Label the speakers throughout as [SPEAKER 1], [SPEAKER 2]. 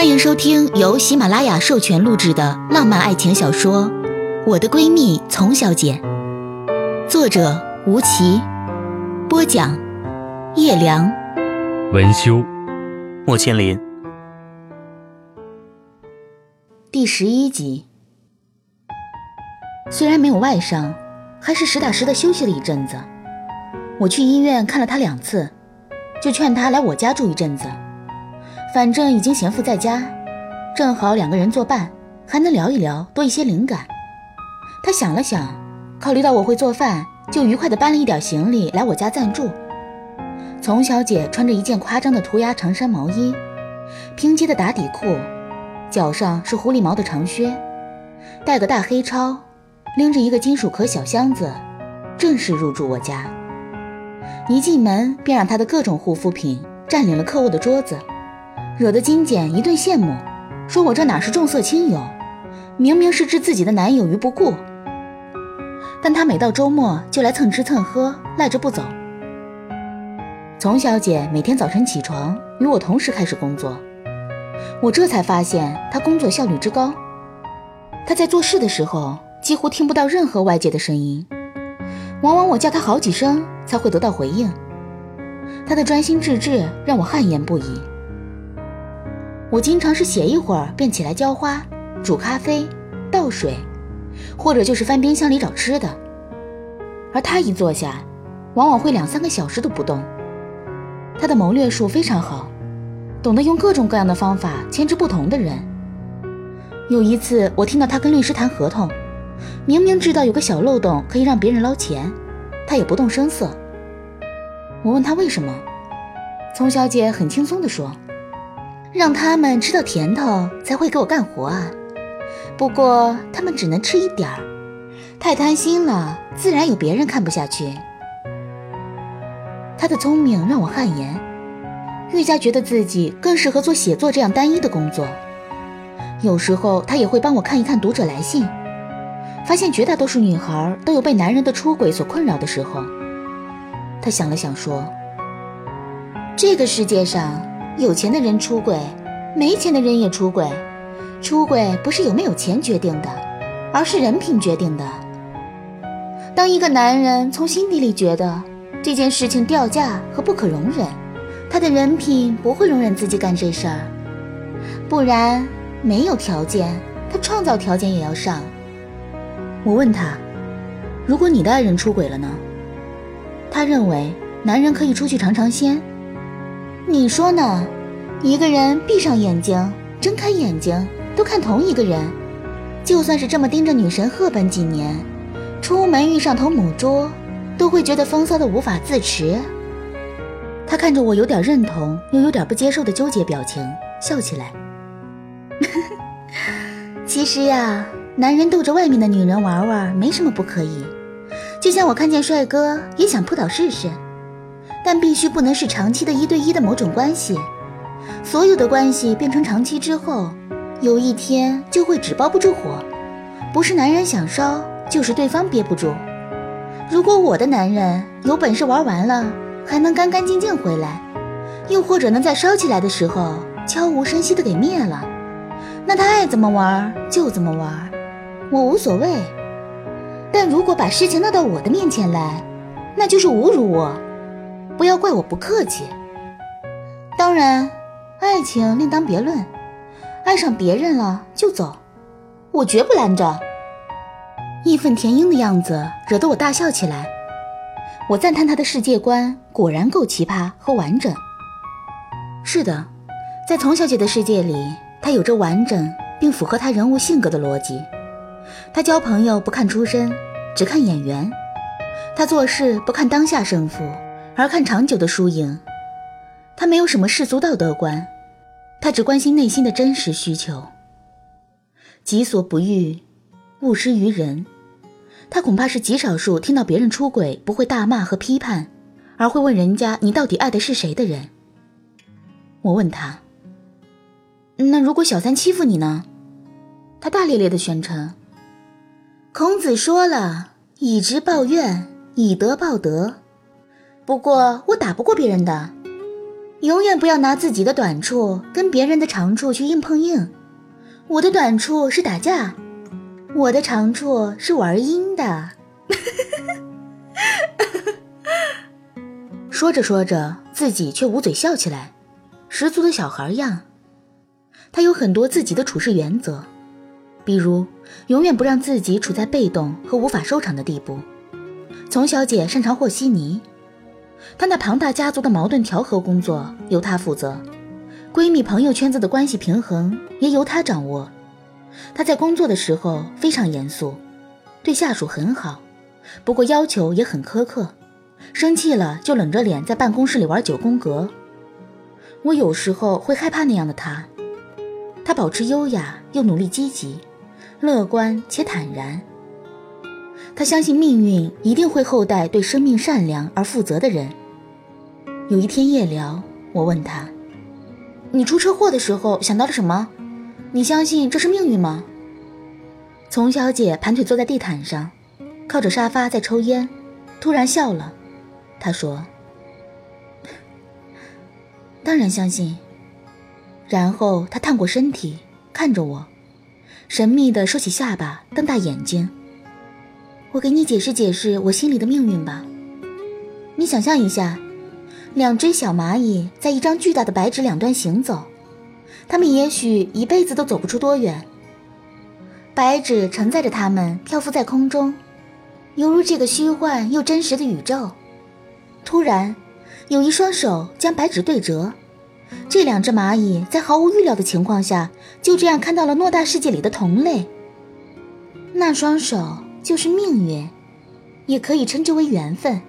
[SPEAKER 1] 欢迎收听由喜马拉雅授权录制的浪漫爱情小说《我的闺蜜丛小姐》，作者吴奇，播讲叶良，
[SPEAKER 2] 文修，
[SPEAKER 3] 莫千林。
[SPEAKER 1] 第十一集。虽然没有外伤，还是实打实的休息了一阵子。我去医院看了他两次，就劝他来我家住一阵子。反正已经闲赋在家，正好两个人作伴，还能聊一聊，多一些灵感。他想了想，考虑到我会做饭，就愉快地搬了一点行李来我家暂住。丛小姐穿着一件夸张的涂鸦长衫毛衣，拼接的打底裤，脚上是狐狸毛的长靴，带个大黑超，拎着一个金属壳小箱子，正式入住我家。一进门便让她的各种护肤品占领了客卧的桌子。惹得金简一顿羡慕，说我这哪是重色轻友，明明是置自己的男友于不顾。但她每到周末就来蹭吃蹭喝，赖着不走。丛小姐每天早晨起床与我同时开始工作，我这才发现她工作效率之高。她在做事的时候几乎听不到任何外界的声音，往往我叫她好几声才会得到回应。她的专心致志让我汗颜不已。我经常是写一会儿便起来浇花、煮咖啡、倒水，或者就是翻冰箱里找吃的。而他一坐下，往往会两三个小时都不动。他的谋略术非常好，懂得用各种各样的方法牵制不同的人。有一次，我听到他跟律师谈合同，明明知道有个小漏洞可以让别人捞钱，他也不动声色。我问他为什么，丛小姐很轻松地说。让他们吃到甜头才会给我干活啊！不过他们只能吃一点儿，太贪心了，自然有别人看不下去。他的聪明让我汗颜，愈加觉得自己更适合做写作这样单一的工作。有时候他也会帮我看一看读者来信，发现绝大多数女孩都有被男人的出轨所困扰的时候。他想了想说：“这个世界上……”有钱的人出轨，没钱的人也出轨。出轨不是有没有钱决定的，而是人品决定的。当一个男人从心底里觉得这件事情掉价和不可容忍，他的人品不会容忍自己干这事儿。不然，没有条件，他创造条件也要上。我问他：“如果你的爱人出轨了呢？”他认为男人可以出去尝尝鲜。你说呢？一个人闭上眼睛，睁开眼睛都看同一个人，就算是这么盯着女神赫本几年，出门遇上头母猪，都会觉得风骚的无法自持。他看着我有点认同又有点不接受的纠结表情，笑起来。其实呀，男人逗着外面的女人玩玩，没什么不可以。就像我看见帅哥也想扑倒试试。但必须不能是长期的一对一的某种关系，所有的关系变成长期之后，有一天就会纸包不住火，不是男人想烧，就是对方憋不住。如果我的男人有本事玩完了还能干干净净回来，又或者能在烧起来的时候悄无声息的给灭了，那他爱怎么玩就怎么玩，我无所谓。但如果把事情闹到我的面前来，那就是侮辱我。不要怪我不客气。当然，爱情另当别论，爱上别人了就走，我绝不拦着。义愤填膺的样子惹得我大笑起来。我赞叹他的世界观果然够奇葩和完整。是的，在丛小姐的世界里，她有着完整并符合她人物性格的逻辑。她交朋友不看出身，只看眼缘；她做事不看当下胜负。而看长久的输赢，他没有什么世俗道德观，他只关心内心的真实需求。己所不欲，勿施于人。他恐怕是极少数听到别人出轨不会大骂和批判，而会问人家你到底爱的是谁的人。我问他：“那如果小三欺负你呢？”他大咧咧地宣称：“孔子说了，以直报怨，以德报德。”不过我打不过别人的，永远不要拿自己的短处跟别人的长处去硬碰硬。我的短处是打架，我的长处是玩阴的。说着说着，自己却捂嘴笑起来，十足的小孩样。他有很多自己的处事原则，比如永远不让自己处在被动和无法收场的地步。丛小姐擅长和稀泥，她那庞大家族的矛盾调和工作由她负责，闺蜜朋友圈子的关系平衡也由她掌握。她在工作的时候非常严肃，对下属很好，不过要求也很苛刻，生气了就冷着脸在办公室里玩九宫格。我有时候会害怕那样的她。她保持优雅又努力积极，乐观且坦然。他相信命运一定会厚待对生命善良而负责的人。有一天夜聊，我问他：“你出车祸的时候想到了什么？你相信这是命运吗？”丛小姐盘腿坐在地毯上，靠着沙发在抽烟，突然笑了。她说：“当然相信。”然后他探过身体，看着我，神秘地收起下巴，瞪大眼睛。我给你解释解释我心里的命运吧。你想象一下，两只小蚂蚁在一张巨大的白纸两端行走，它们也许一辈子都走不出多远。白纸承载着它们漂浮在空中，犹如这个虚幻又真实的宇宙。突然，有一双手将白纸对折。这两只蚂蚁在毫无预料的情况下，就这样看到了偌大世界里的同类。那双手就是命运，也可以称之为缘分。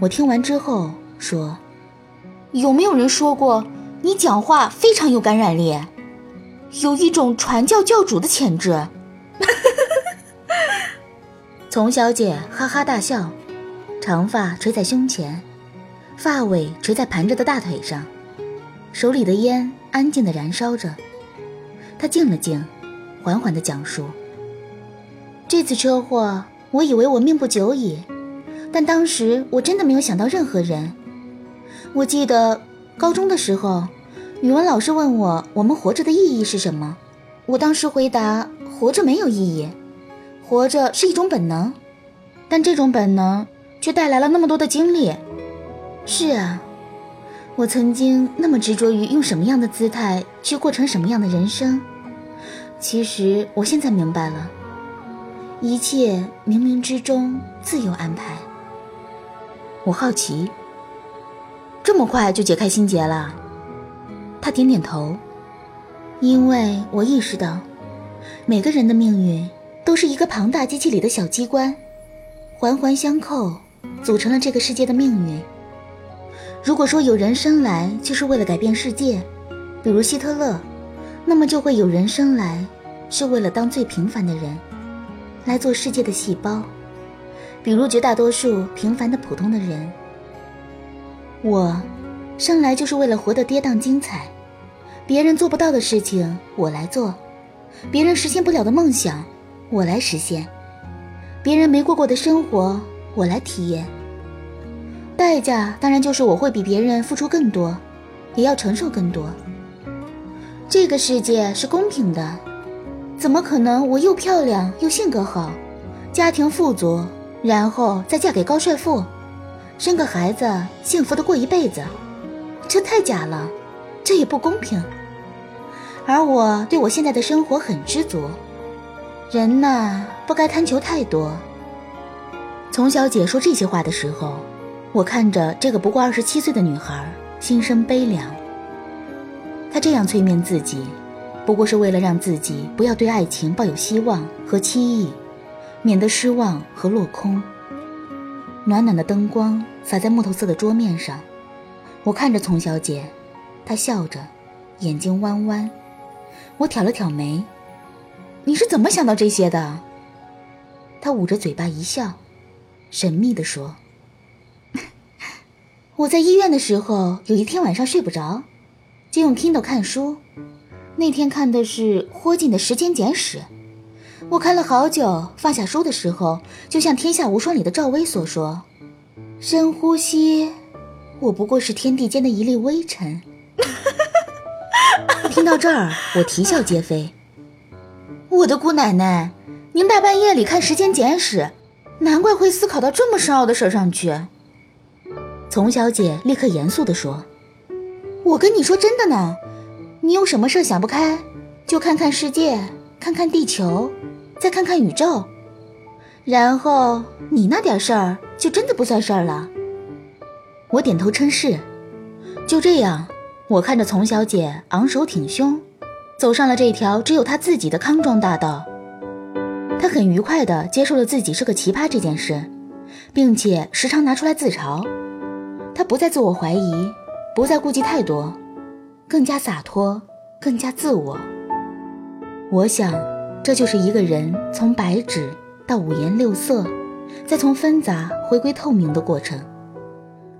[SPEAKER 1] 我听完之后说：“有没有人说过你讲话非常有感染力，有一种传教教主的潜质？” 丛小姐哈哈大笑，长发垂在胸前，发尾垂在盘着的大腿上。手里的烟安静的燃烧着，他静了静，缓缓的讲述：“这次车祸，我以为我命不久矣，但当时我真的没有想到任何人。我记得高中的时候，语文老师问我我们活着的意义是什么，我当时回答：活着没有意义，活着是一种本能，但这种本能却带来了那么多的经历。是啊。”我曾经那么执着于用什么样的姿态去过成什么样的人生，其实我现在明白了，一切冥冥之中自有安排。我好奇，这么快就解开心结了？他点点头，因为我意识到，每个人的命运都是一个庞大机器里的小机关，环环相扣，组成了这个世界的命运。如果说有人生来就是为了改变世界，比如希特勒，那么就会有人生来是为了当最平凡的人，来做世界的细胞，比如绝大多数平凡的普通的人。我生来就是为了活得跌宕精彩，别人做不到的事情我来做，别人实现不了的梦想我来实现，别人没过过的生活我来体验。代价当然就是我会比别人付出更多，也要承受更多。这个世界是公平的，怎么可能我又漂亮又性格好，家庭富足，然后再嫁给高帅富，生个孩子幸福的过一辈子？这太假了，这也不公平。而我对我现在的生活很知足。人呐，不该贪求太多。丛小姐说这些话的时候。我看着这个不过二十七岁的女孩，心生悲凉。她这样催眠自己，不过是为了让自己不要对爱情抱有希望和期意，免得失望和落空。暖暖的灯光洒在木头色的桌面上，我看着丛小姐，她笑着，眼睛弯弯。我挑了挑眉：“你是怎么想到这些的？”她捂着嘴巴一笑，神秘地说。我在医院的时候，有一天晚上睡不着，就用 Kindle 看书。那天看的是霍金的《时间简史》，我看了好久。放下书的时候，就像《天下无双》里的赵薇所说：“深呼吸，我不过是天地间的一粒微尘。听到这儿，我啼笑皆非。我的姑奶奶，您大半夜里看《时间简史》，难怪会思考到这么深奥的事上去。丛小姐立刻严肃地说：“我跟你说真的呢，你有什么事想不开，就看看世界，看看地球，再看看宇宙，然后你那点事儿就真的不算事儿了。”我点头称是。就这样，我看着丛小姐昂首挺胸，走上了这条只有她自己的康庄大道。她很愉快地接受了自己是个奇葩这件事，并且时常拿出来自嘲。她不再自我怀疑，不再顾忌太多，更加洒脱，更加自我。我想，这就是一个人从白纸到五颜六色，再从纷杂回归透明的过程。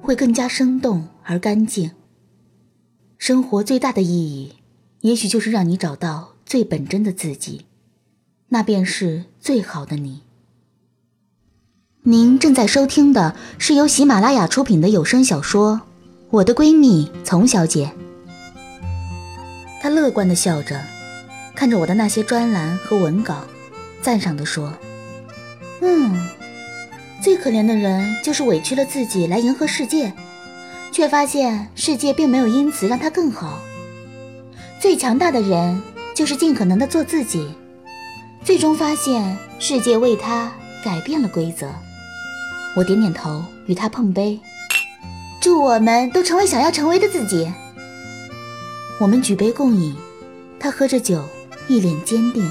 [SPEAKER 1] 会更加生动而干净。生活最大的意义，也许就是让你找到最本真的自己，那便是最好的你。您正在收听的是由喜马拉雅出品的有声小说《我的闺蜜丛小姐》。他乐观的笑着，看着我的那些专栏和文稿，赞赏的说：“嗯。”最可怜的人就是委屈了自己来迎合世界，却发现世界并没有因此让他更好。最强大的人就是尽可能的做自己，最终发现世界为他改变了规则。我点点头，与他碰杯，祝我们都成为想要成为的自己。我们举杯共饮，他喝着酒，一脸坚定。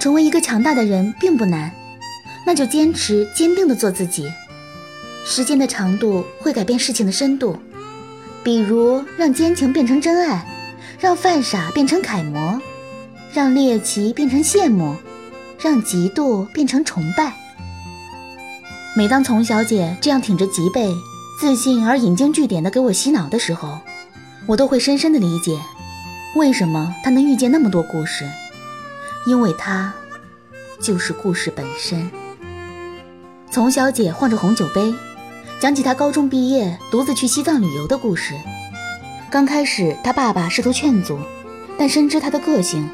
[SPEAKER 1] 成为一个强大的人并不难。那就坚持坚定的做自己。时间的长度会改变事情的深度，比如让奸情变成真爱，让犯傻变成楷模，让猎奇变成羡慕，让嫉妒变成崇拜。每当丛小姐这样挺着脊背，自信而引经据典的给我洗脑的时候，我都会深深的理解，为什么他能遇见那么多故事，因为他就是故事本身。丛小姐晃着红酒杯，讲起她高中毕业独自去西藏旅游的故事。刚开始，她爸爸试图劝阻，但深知她的个性，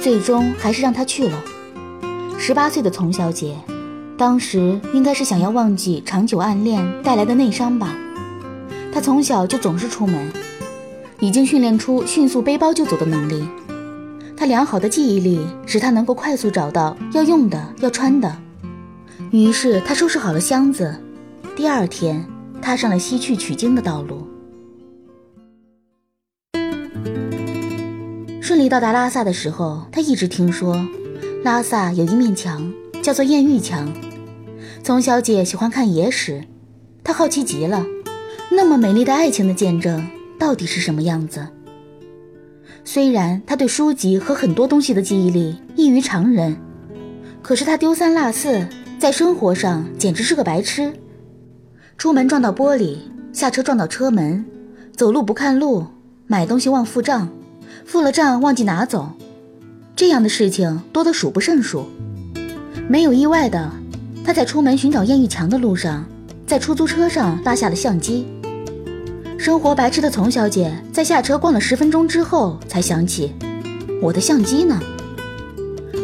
[SPEAKER 1] 最终还是让她去了。十八岁的丛小姐，当时应该是想要忘记长久暗恋带来的内伤吧。她从小就总是出门，已经训练出迅速背包就走的能力。他良好的记忆力使他能够快速找到要用的、要穿的。于是他收拾好了箱子，第二天踏上了西去取经的道路。顺利到达拉萨的时候，他一直听说拉萨有一面墙叫做艳遇墙。从小姐喜欢看野史，他好奇极了，那么美丽的爱情的见证到底是什么样子？虽然他对书籍和很多东西的记忆力异于常人，可是他丢三落四。在生活上简直是个白痴，出门撞到玻璃，下车撞到车门，走路不看路，买东西忘付账，付了账忘记拿走，这样的事情多得数不胜数。没有意外的，他在出门寻找艳遇强的路上，在出租车上落下了相机。生活白痴的丛小姐在下车逛了十分钟之后，才想起我的相机呢。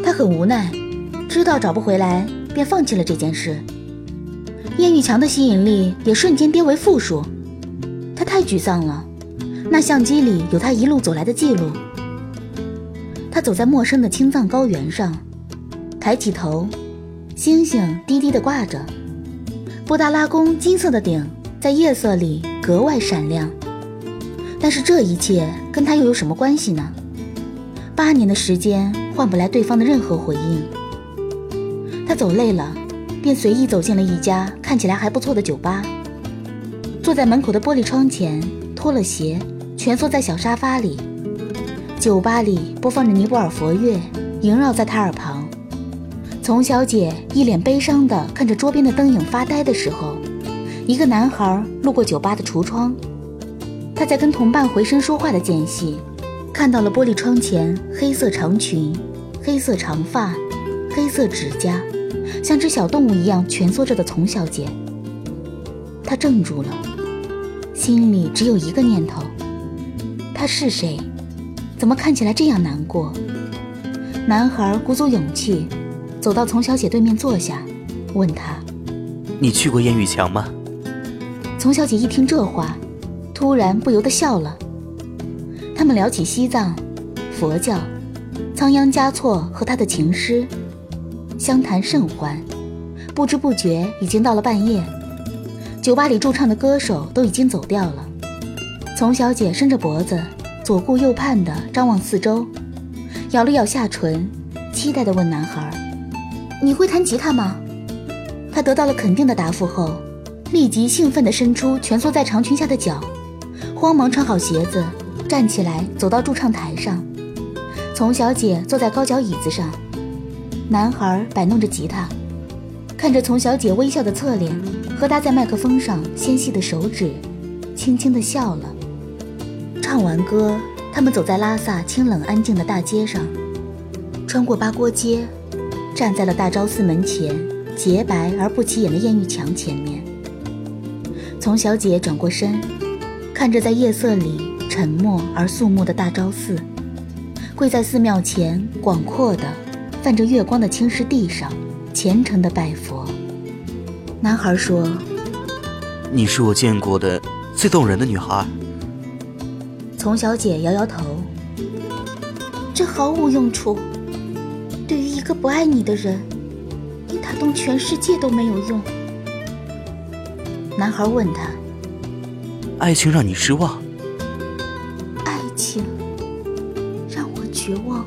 [SPEAKER 1] 她很无奈，知道找不回来。便放弃了这件事。艳遇墙的吸引力也瞬间跌为负数，他太沮丧了。那相机里有他一路走来的记录。他走在陌生的青藏高原上，抬起头，星星低低的挂着。布达拉宫金色的顶在夜色里格外闪亮。但是这一切跟他又有什么关系呢？八年的时间换不来对方的任何回应。他走累了，便随意走进了一家看起来还不错的酒吧。坐在门口的玻璃窗前，脱了鞋，蜷缩在小沙发里。酒吧里播放着尼泊尔佛乐，萦绕在他耳旁。丛小姐一脸悲伤地看着桌边的灯影发呆的时候，一个男孩路过酒吧的橱窗。他在跟同伴回身说话的间隙，看到了玻璃窗前黑色长裙、黑色长发、黑色指甲。像只小动物一样蜷缩着的丛小姐，他怔住了，心里只有一个念头：他是谁？怎么看起来这样难过？男孩鼓足勇气，走到丛小姐对面坐下，问她：“
[SPEAKER 2] 你去过烟雨墙吗？”
[SPEAKER 1] 丛小姐一听这话，突然不由得笑了。他们聊起西藏、佛教、仓央嘉措和他的情诗，相谈甚欢。不知不觉已经到了半夜，酒吧里驻唱的歌手都已经走掉了。丛小姐伸着脖子，左顾右盼地张望四周，咬了咬下唇，期待地问男孩：“你会弹吉他吗？”他得到了肯定的答复后。立即兴奋地伸出蜷缩在长裙下的脚，慌忙穿好鞋子，站起来走到驻唱台上。丛小姐坐在高脚椅子上，男孩摆弄着吉他，看着丛小姐微笑的侧脸和搭在麦克风上纤细的手指，轻轻地笑了。唱完歌，他们走在拉萨清冷安静的大街上，穿过八廓街，站在了大昭寺门前洁白而不起眼的艳遇墙前面。丛小姐转过身，看着在夜色里沉默而肃穆的大昭寺，跪在寺庙前广阔的、泛着月光的青石地上，虔诚的拜佛。男孩说：“
[SPEAKER 2] 你是我见过的最动人的女孩。”
[SPEAKER 1] 丛小姐摇摇头：“这毫无用处。对于一个不爱你的人，你打动全世界都没有用。”男孩问他：“
[SPEAKER 2] 爱情让你失望？
[SPEAKER 1] 爱情让我绝望。”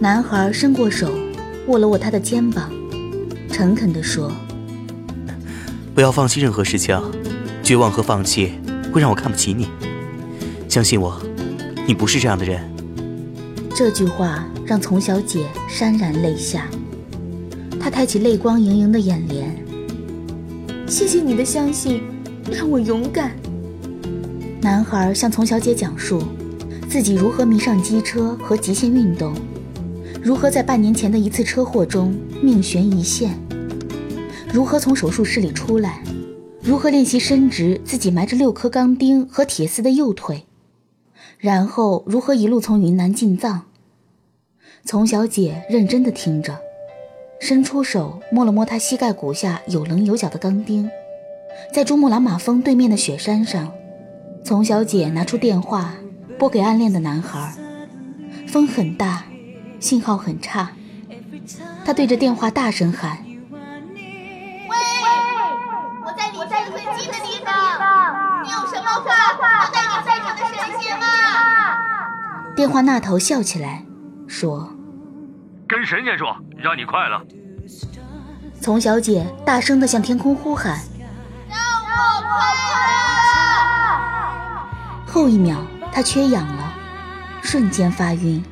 [SPEAKER 1] 男孩伸过手，握了握他的肩膀，诚恳地说：“
[SPEAKER 2] 不要放弃任何事情，绝望和放弃会让我看不起你。相信我，你不是这样的人。”
[SPEAKER 1] 这句话让丛小姐潸然泪下，她抬起泪光盈盈的眼帘。谢谢你的相信，让我勇敢。男孩向丛小姐讲述自己如何迷上机车和极限运动，如何在半年前的一次车祸中命悬一线，如何从手术室里出来，如何练习伸直自己埋着六颗钢钉和铁丝的右腿，然后如何一路从云南进藏。丛小姐认真的听着。伸出手摸了摸他膝盖骨下有棱有角的钢钉，在珠穆朗玛峰对面的雪山上，丛小姐拿出电话拨给暗恋的男孩。风很大，信号很差，她对着电话大声喊：“
[SPEAKER 3] 喂，我在离这里很近的地方，你有什么话交代你在场的神仙吗？”
[SPEAKER 1] 电话那头笑起来，说。
[SPEAKER 4] 跟神仙说，让你快乐。
[SPEAKER 1] 丛小姐大声的向天空呼喊：“
[SPEAKER 3] 让我快乐！”
[SPEAKER 1] 后一秒，她缺氧了，瞬间发晕，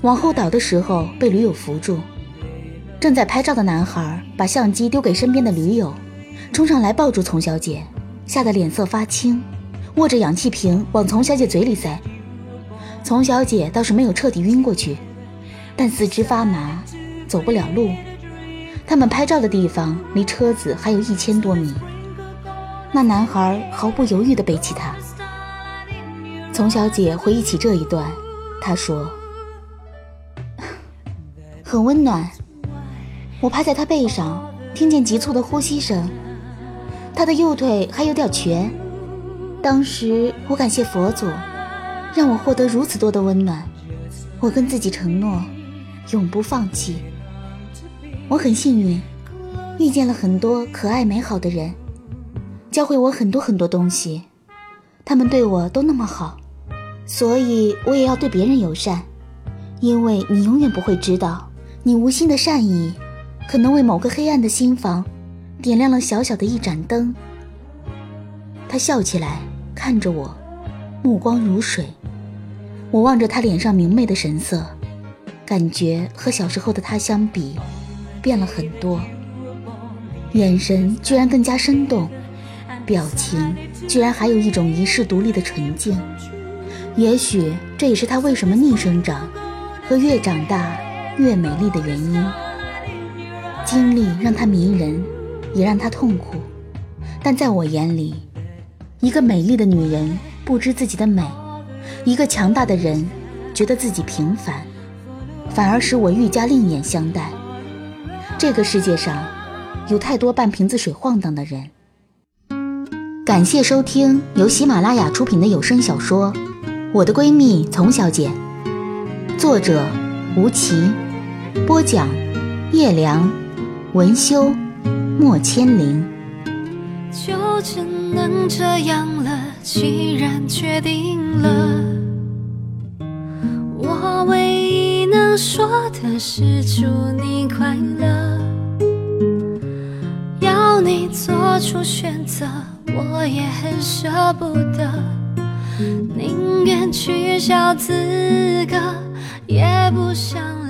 [SPEAKER 1] 往后倒的时候被驴友扶住。正在拍照的男孩把相机丢给身边的驴友，冲上来抱住丛小姐，吓得脸色发青，握着氧气瓶往丛小姐嘴里塞。丛小姐倒是没有彻底晕过去。但四肢发麻，走不了路。他们拍照的地方离车子还有一千多米。那男孩毫不犹豫地背起她。丛小姐回忆起这一段，她说：“ 很温暖。我趴在他背上，听见急促的呼吸声。他的右腿还有点瘸。当时我感谢佛祖，让我获得如此多的温暖。我跟自己承诺。”永不放弃。我很幸运，遇见了很多可爱美好的人，教会我很多很多东西。他们对我都那么好，所以我也要对别人友善。因为你永远不会知道，你无心的善意，可能为某个黑暗的心房，点亮了小小的一盏灯。他笑起来，看着我，目光如水。我望着他脸上明媚的神色。感觉和小时候的他相比，变了很多。眼神居然更加生动，表情居然还有一种遗世独立的纯净。也许这也是他为什么逆生长和越长大越美丽的原因。经历让他迷人，也让他痛苦，但在我眼里，一个美丽的女人不知自己的美，一个强大的人觉得自己平凡，反而使我愈加另眼相待。这个世界上，有太多半瓶子水晃荡的人。感谢收听由喜马拉雅出品的有声小说《我的闺蜜丛小姐》，作者吴奇，播讲叶良，文修莫千灵。
[SPEAKER 5] 就只能这样了，既然决定了，想说的是祝你快乐。要你做出选择，我也很舍不得，宁愿取消资格，也不想。